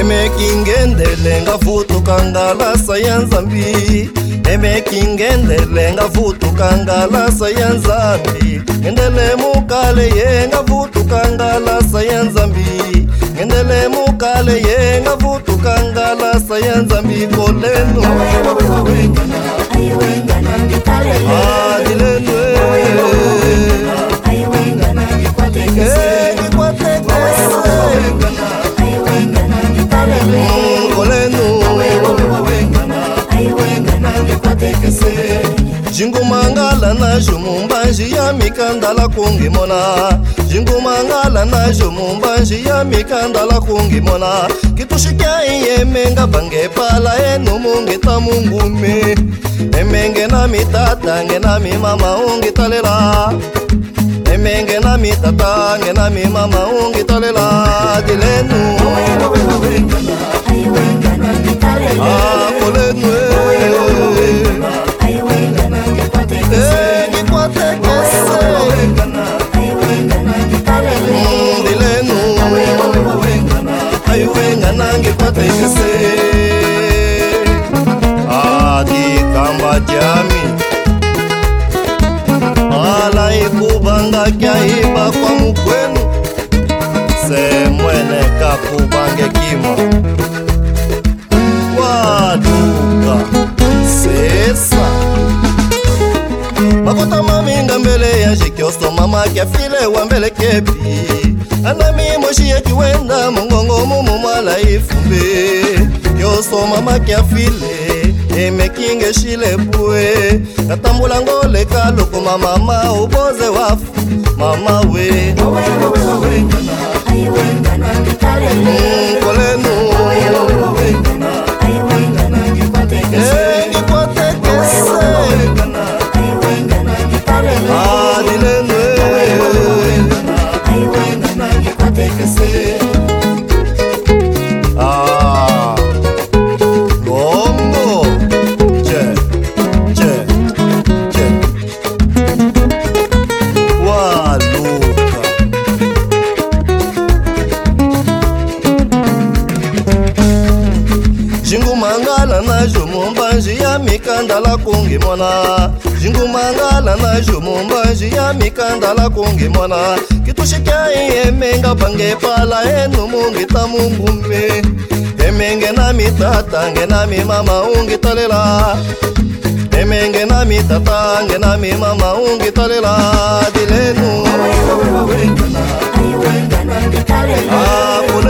emekingendele ngavutuka ngalasa ya nzambi emekingendele ngavutuka ngalasa ya nzambi ngendele mukale ye ngavutuka ngalasa ya nzambi ngendele mukale ye makasa ya nzambi kolelo nazo mumbanji ya mikandala kungimona zingumangala nazo mumbanji ya mikandala kungimona kitushikya iyemenga pangepala enu mungita mungumi emenge na mitata nge na mimama ungitalela emenge na mitata nge na mimama ungitalela dilenu oh, yeah, oh, yeah, oh, yeah. tem que ser Ami Ala e Alai que kia iba kwa mkwenu Se mwene kakubange kima Waduka Sesa Bakota maminga mbele ya jikiosto mama kia file wa mbele kepi Anami moshi ya kiwenda mungu ozala ifube yosoma makiafile emekinge shilebue katambulango oleka lokoma mama oboze wafu mama we, we, we, we, we, we, we, we, we. najo mombanji ya mikanda la kongi mwana zingumangala najo mombanji ya mikanda la kongi mwana kitushikyai emenga pange pala enumungita mumbumbi emenge na mitata nge na mimama ungitalela emenge na mitata nge na mimama ungitalela dilenu ah,